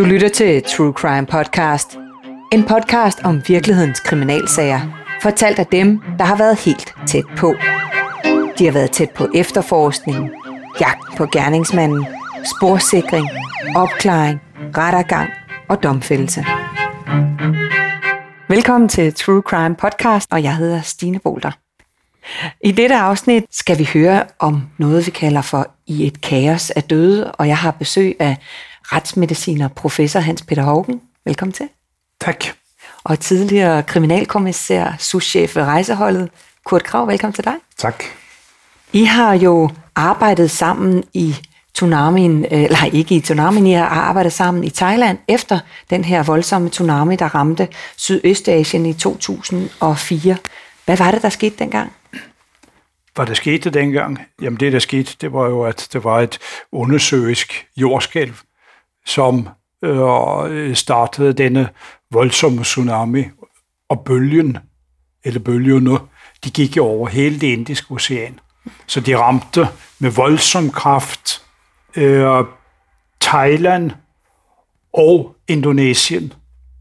Du lytter til True Crime Podcast. En podcast om virkelighedens kriminalsager. Fortalt af dem, der har været helt tæt på. De har været tæt på efterforskningen, jagt på gerningsmanden, sporsikring, opklaring, rettergang og domfældelse. Velkommen til True Crime Podcast, og jeg hedder Stine Bolter. I dette afsnit skal vi høre om noget, vi kalder for I et kaos af døde, og jeg har besøg af retsmediciner professor Hans Peter Haugen. Velkommen til. Tak. Og tidligere kriminalkommissær, souschef ved rejseholdet, Kurt Krav. Velkommen til dig. Tak. I har jo arbejdet sammen i tsunamien, øh, eller ikke i tsunamien, I har arbejdet sammen i Thailand efter den her voldsomme tsunami, der ramte Sydøstasien i 2004. Hvad var det, der skete dengang? Hvad der skete dengang? Jamen det, der skete, det var jo, at det var et undersøisk jordskælv, som øh, startede denne voldsomme tsunami, og bølgen, eller bølgerne, de gik jo over hele det indiske ocean. Så de ramte med voldsom kraft øh, Thailand og Indonesien.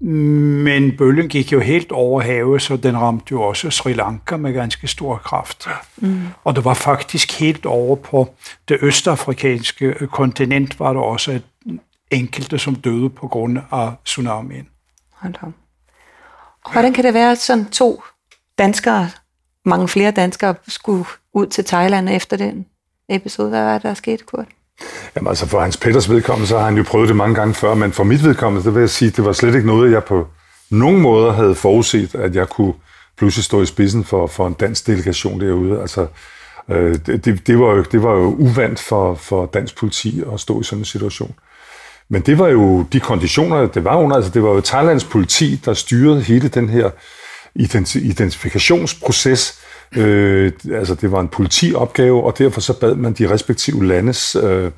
Men bølgen gik jo helt over havet, så den ramte jo også Sri Lanka med ganske stor kraft. Mm. Og det var faktisk helt over på det østafrikanske kontinent, var der også et enkelte, som døde på grund af tsunamien. Hold da. Og hvordan kan det være, at sådan to danskere, mange flere danskere, skulle ud til Thailand efter den episode? Hvad var det, der skete, Kurt? Jamen altså for Hans Peters vedkommende, så har han jo prøvet det mange gange før, men for mit vedkommende, det vil jeg sige, det var slet ikke noget, jeg på nogen måder havde forudset, at jeg kunne pludselig stå i spidsen for, for en dansk delegation derude. Altså, øh, det, det, var jo, det var jo uvandt for, for dansk politi at stå i sådan en situation. Men det var jo de konditioner, det var under. Altså, det var jo Thailands politi, der styrede hele den her identifikationsproces. Øh, altså, det var en politiopgave, og derfor så bad man de respektive landes øh,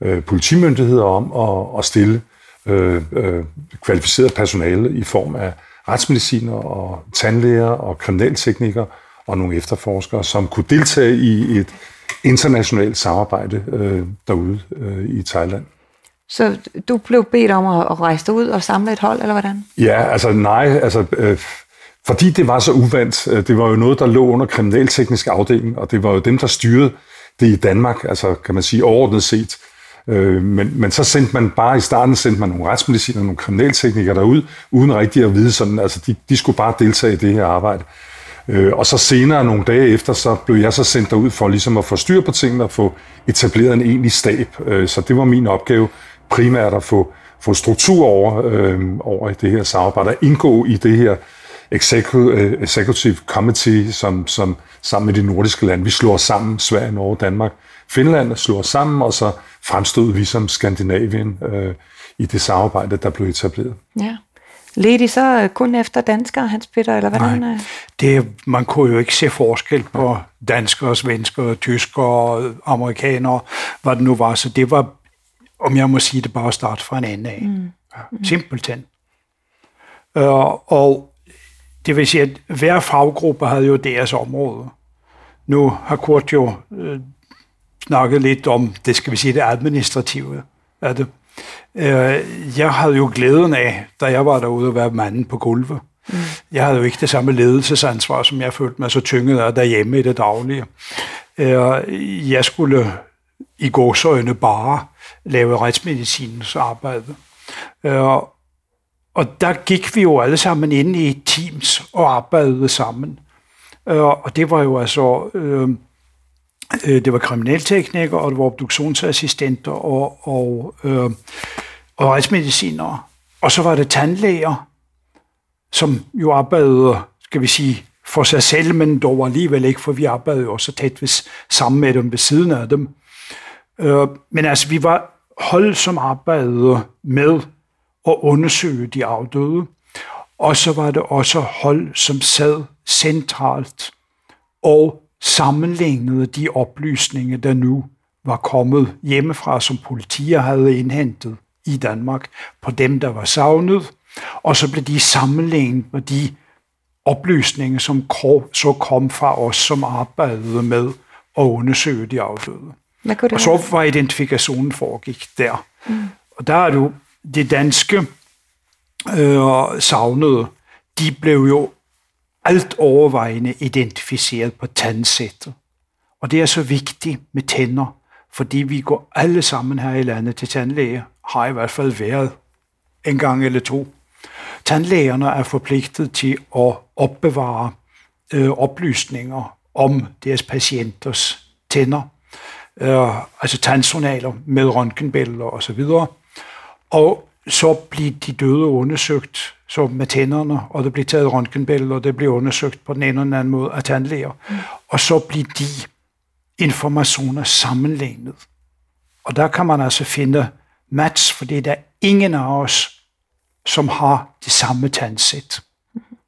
øh, politimyndigheder om at, at stille øh, øh, kvalificeret personale i form af retsmediciner og tandlæger og kriminalteknikere og nogle efterforskere, som kunne deltage i et internationalt samarbejde øh, derude øh, i Thailand. Så du blev bedt om at rejse ud og samle et hold, eller hvordan? Ja, altså nej, altså... Øh, fordi det var så uvandt. Øh, det var jo noget, der lå under kriminalteknisk afdeling, og det var jo dem, der styrede det i Danmark, altså kan man sige overordnet set. Øh, men, men så sendte man bare i starten sendte man nogle retsmediciner, nogle kriminalteknikere derud, uden rigtig at vide sådan, altså de, de skulle bare deltage i det her arbejde. Øh, og så senere, nogle dage efter, så blev jeg så sendt derud for ligesom at få styr på tingene og få etableret en egentlig stab. Øh, så det var min opgave primært at få, få struktur over, øh, over det her samarbejde, at indgå i det her executive, executive committee, som, som sammen med de nordiske lande, vi slår sammen, Sverige, Norge, Danmark, Finland slår sammen, og så fremstod vi som Skandinavien øh, i det samarbejde, der blev etableret. Ja. Ledte I så kun efter danskere, Hans Peter, eller hvordan? Nej, det, man kunne jo ikke se forskel på danskere, svenskere, tyskere, amerikanere, hvad det nu var, så det var om jeg må sige det, bare starte fra en ende af. Mm. Mm. Simpelthen. Uh, og det vil sige, at hver faggruppe havde jo deres område. Nu har Kurt jo uh, snakket lidt om, det skal vi sige, det administrative af det. Uh, jeg havde jo glæden af, da jeg var derude, at være manden på gulvet. Mm. Jeg havde jo ikke det samme ledelsesansvar, som jeg følte mig så tynget af derhjemme i det daglige. Uh, jeg skulle i gåsøjne bare lave retsmedicinens arbejde. Øh, og der gik vi jo alle sammen ind i teams og arbejdede sammen. Øh, og det var jo altså, øh, øh det var kriminalteknikere, og det var obduktionsassistenter og, og, øh, og retsmedicinere. Og så var det tandlæger, som jo arbejdede, skal vi sige, for sig selv, men dog alligevel ikke, for vi arbejdede jo også tæt ved, sammen med dem ved siden af dem. Øh, men altså, vi var hold, som arbejdede med at undersøge de afdøde, og så var det også hold, som sad centralt og sammenlignede de oplysninger, der nu var kommet hjemmefra, som politier havde indhentet i Danmark, på dem, der var savnet, og så blev de sammenlignet med de oplysninger, som så kom fra os, som arbejdede med at undersøge de afdøde. Hvad kunne det og så var identifikationen foregik der. Mm. Og der er du de danske øh, savnede, de blev jo alt overvejende identificeret på tandsættet. Og det er så vigtigt med tænder, fordi vi går alle sammen her i landet til tandlæge, har i hvert fald været en gang eller to. Tandlægerne er forpligtet til at opbevare øh, oplysninger om deres patienters tænder, øh, altså tandjournaler med røntgenbilleder osv. Og så bliver de døde undersøgt så med tænderne, og der bliver taget røntgenbilleder, og det bliver undersøgt på den ene eller anden måde af tandlæger. Mm. Og så bliver de informationer sammenlignet. Og der kan man altså finde match, fordi der er ingen af os, som har det samme tandsæt.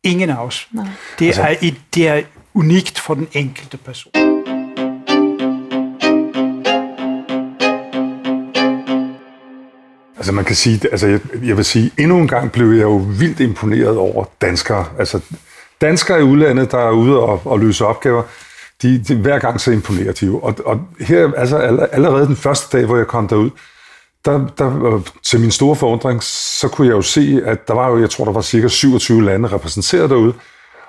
Ingen af os. Nej. Det, altså, er, det er unikt for den enkelte person. Altså man kan sige, altså jeg, jeg vil sige, endnu en gang blev jeg jo vildt imponeret over danskere. Altså danskere i udlandet, der er ude og, og løse opgaver, de, de, hver gang så imponerer de jo. Og, og her, altså allerede den første dag, hvor jeg kom derud, der, der, øh, til min store forundring, så kunne jeg jo se, at der var jo, jeg tror, der var cirka 27 lande repræsenteret derude.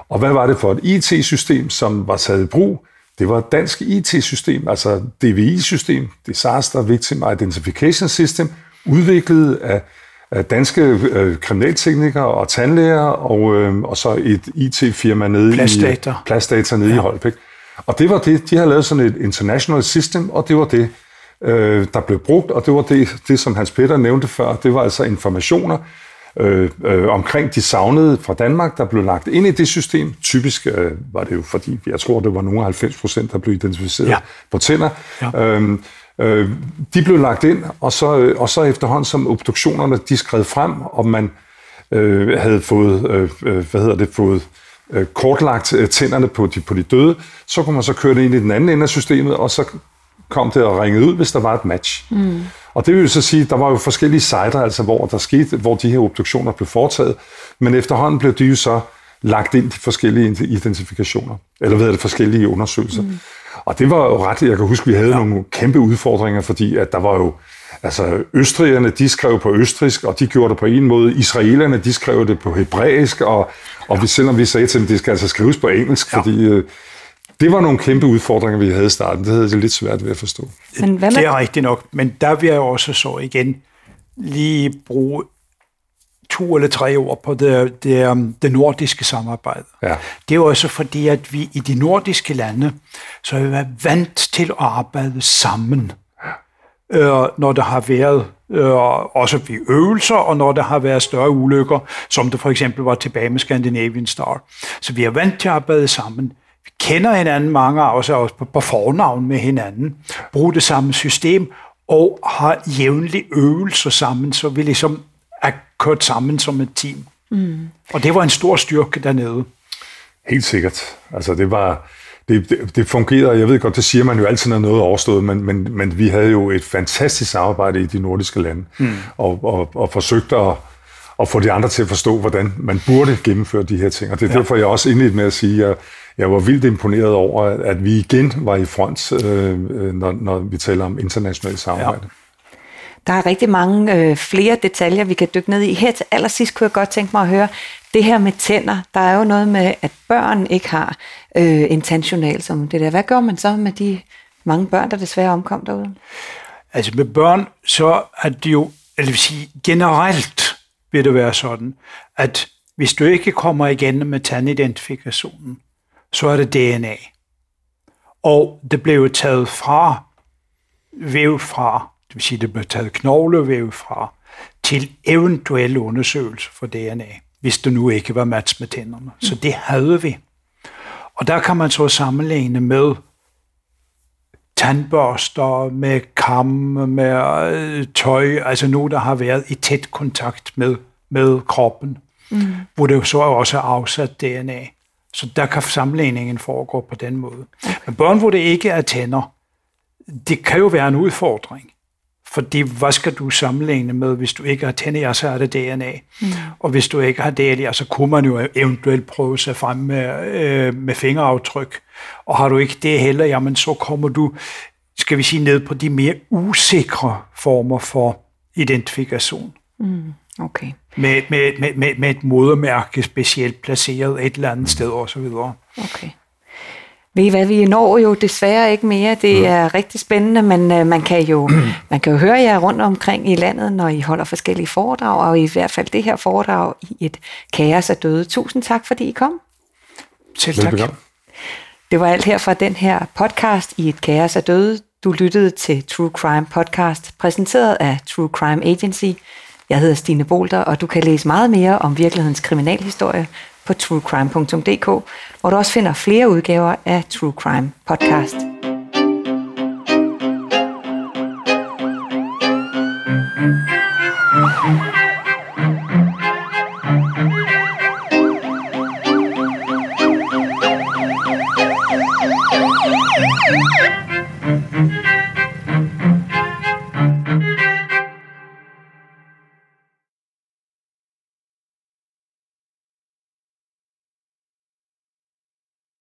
Og hvad var det for et IT-system, som var taget i brug? Det var et dansk IT-system, altså DVI-system, Disaster Victim Identification System, udviklet af, af danske øh, kriminalteknikere og tandlæger, og, øh, og så et IT-firma nede Plastdata. i Plastdata nede ja. i Holbæk. Og det var det, de havde lavet sådan et international system, og det var det, øh, der blev brugt, og det var det, det, som Hans Peter nævnte før, det var altså informationer øh, øh, omkring de savnede fra Danmark, der blev lagt ind i det system. Typisk øh, var det jo fordi, jeg tror, det var nogle 90 procent, der blev identificeret ja. på tænder. Ja. Øhm, øh, de blev lagt ind, og så, øh, og så efterhånden som obduktionerne de skred frem, og man øh, havde fået, øh, øh hvad hedder det, fået øh, kortlagt tænderne på de, på de døde, så kunne man så køre det ind i den anden ende af systemet, og så kom det og ringede ud, hvis der var et match. Mm. Og det vil jo så sige, at der var jo forskellige sider, altså hvor der skete, hvor de her obduktioner blev foretaget, men efterhånden blev de jo så lagt ind de forskellige identifikationer, eller hvad er det, forskellige undersøgelser. Mm. Og det var jo ret, jeg kan huske, at vi havde ja. nogle kæmpe udfordringer, fordi at der var jo, altså østrigerne, de skrev på østrisk, og de gjorde det på en måde. Israelerne, de skrev det på hebraisk, og, og vi, selvom vi sagde til dem, det skal altså skrives på engelsk, ja. fordi øh, det var nogle kæmpe udfordringer, vi havde i starten. Det havde jeg lidt svært ved at forstå. Men hvad med... Det er rigtigt nok, men der vil jeg også så igen lige bruge to eller tre år på det, det, um, det nordiske samarbejde. Ja. Det er også fordi, at vi i de nordiske lande, så er vi været vant til at arbejde sammen. Øh, når der har været øh, også ved øvelser, og når der har været større ulykker, som det for eksempel var tilbage med Scandinavian Star. Så vi er vant til at arbejde sammen. Vi kender hinanden, mange af os også på, på fornavn med hinanden, bruger det samme system, og har jævnlige øvelser sammen, så vi ligesom kørt sammen som et team. Mm. Og det var en stor styrke dernede. Helt sikkert. Altså det var, det, det, det fungerede, jeg ved godt, det siger man jo altid, når noget er overstået, men, men, men vi havde jo et fantastisk samarbejde i de nordiske lande, mm. og, og, og forsøgte at, at få de andre til at forstå, hvordan man burde gennemføre de her ting. Og det er ja. derfor, jeg også indledt med at sige, at jeg var vildt imponeret over, at vi igen var i front, øh, når, når vi taler om internationalt samarbejde. Ja. Der er rigtig mange øh, flere detaljer, vi kan dykke ned i. Her til allersidst kunne jeg godt tænke mig at høre, det her med tænder, der er jo noget med, at børn ikke har øh, en tandjournal som det der. Hvad gør man så med de mange børn, der desværre omkom derude? Altså med børn, så er det jo, eller vil sige, generelt vil det være sådan, at hvis du ikke kommer igen med tandidentifikationen, så er det DNA. Og det blev taget fra, væv fra det vil sige, det blev taget knoglevæv fra, til eventuelle undersøgelser for DNA, hvis det nu ikke var match med tænderne. Så det havde vi. Og der kan man så sammenligne med tandbørster, med kam, med øh, tøj, altså nu, der har været i tæt kontakt med, med kroppen, mm. hvor det så også er afsat DNA. Så der kan sammenligningen foregå på den måde. Men børn, hvor det ikke er tænder, det kan jo være en udfordring. Fordi hvad skal du sammenligne med, hvis du ikke har tænder, så er det DNA. Mm. Og hvis du ikke har DNA, så kunne man jo eventuelt prøve sig frem med, øh, med fingeraftryk. Og har du ikke det heller, jamen så kommer du, skal vi sige, ned på de mere usikre former for identifikation. Mm, okay. Med, med, med, med, med et modermærke specielt placeret et eller andet sted osv. Okay. Ved I hvad, vi når jo desværre ikke mere. Det er rigtig spændende, men øh, man, kan jo, man kan jo høre jer rundt omkring i landet, når I holder forskellige foredrag, og i hvert fald det her foredrag i et kaos af døde. Tusind tak, fordi I kom. Selv tak. Velbekomme. Det var alt her fra den her podcast i et kaos af døde. Du lyttede til True Crime Podcast, præsenteret af True Crime Agency. Jeg hedder Stine Bolter, og du kan læse meget mere om virkelighedens kriminalhistorie på truecrime.dk, hvor du også finder flere udgaver af True Crime Podcast.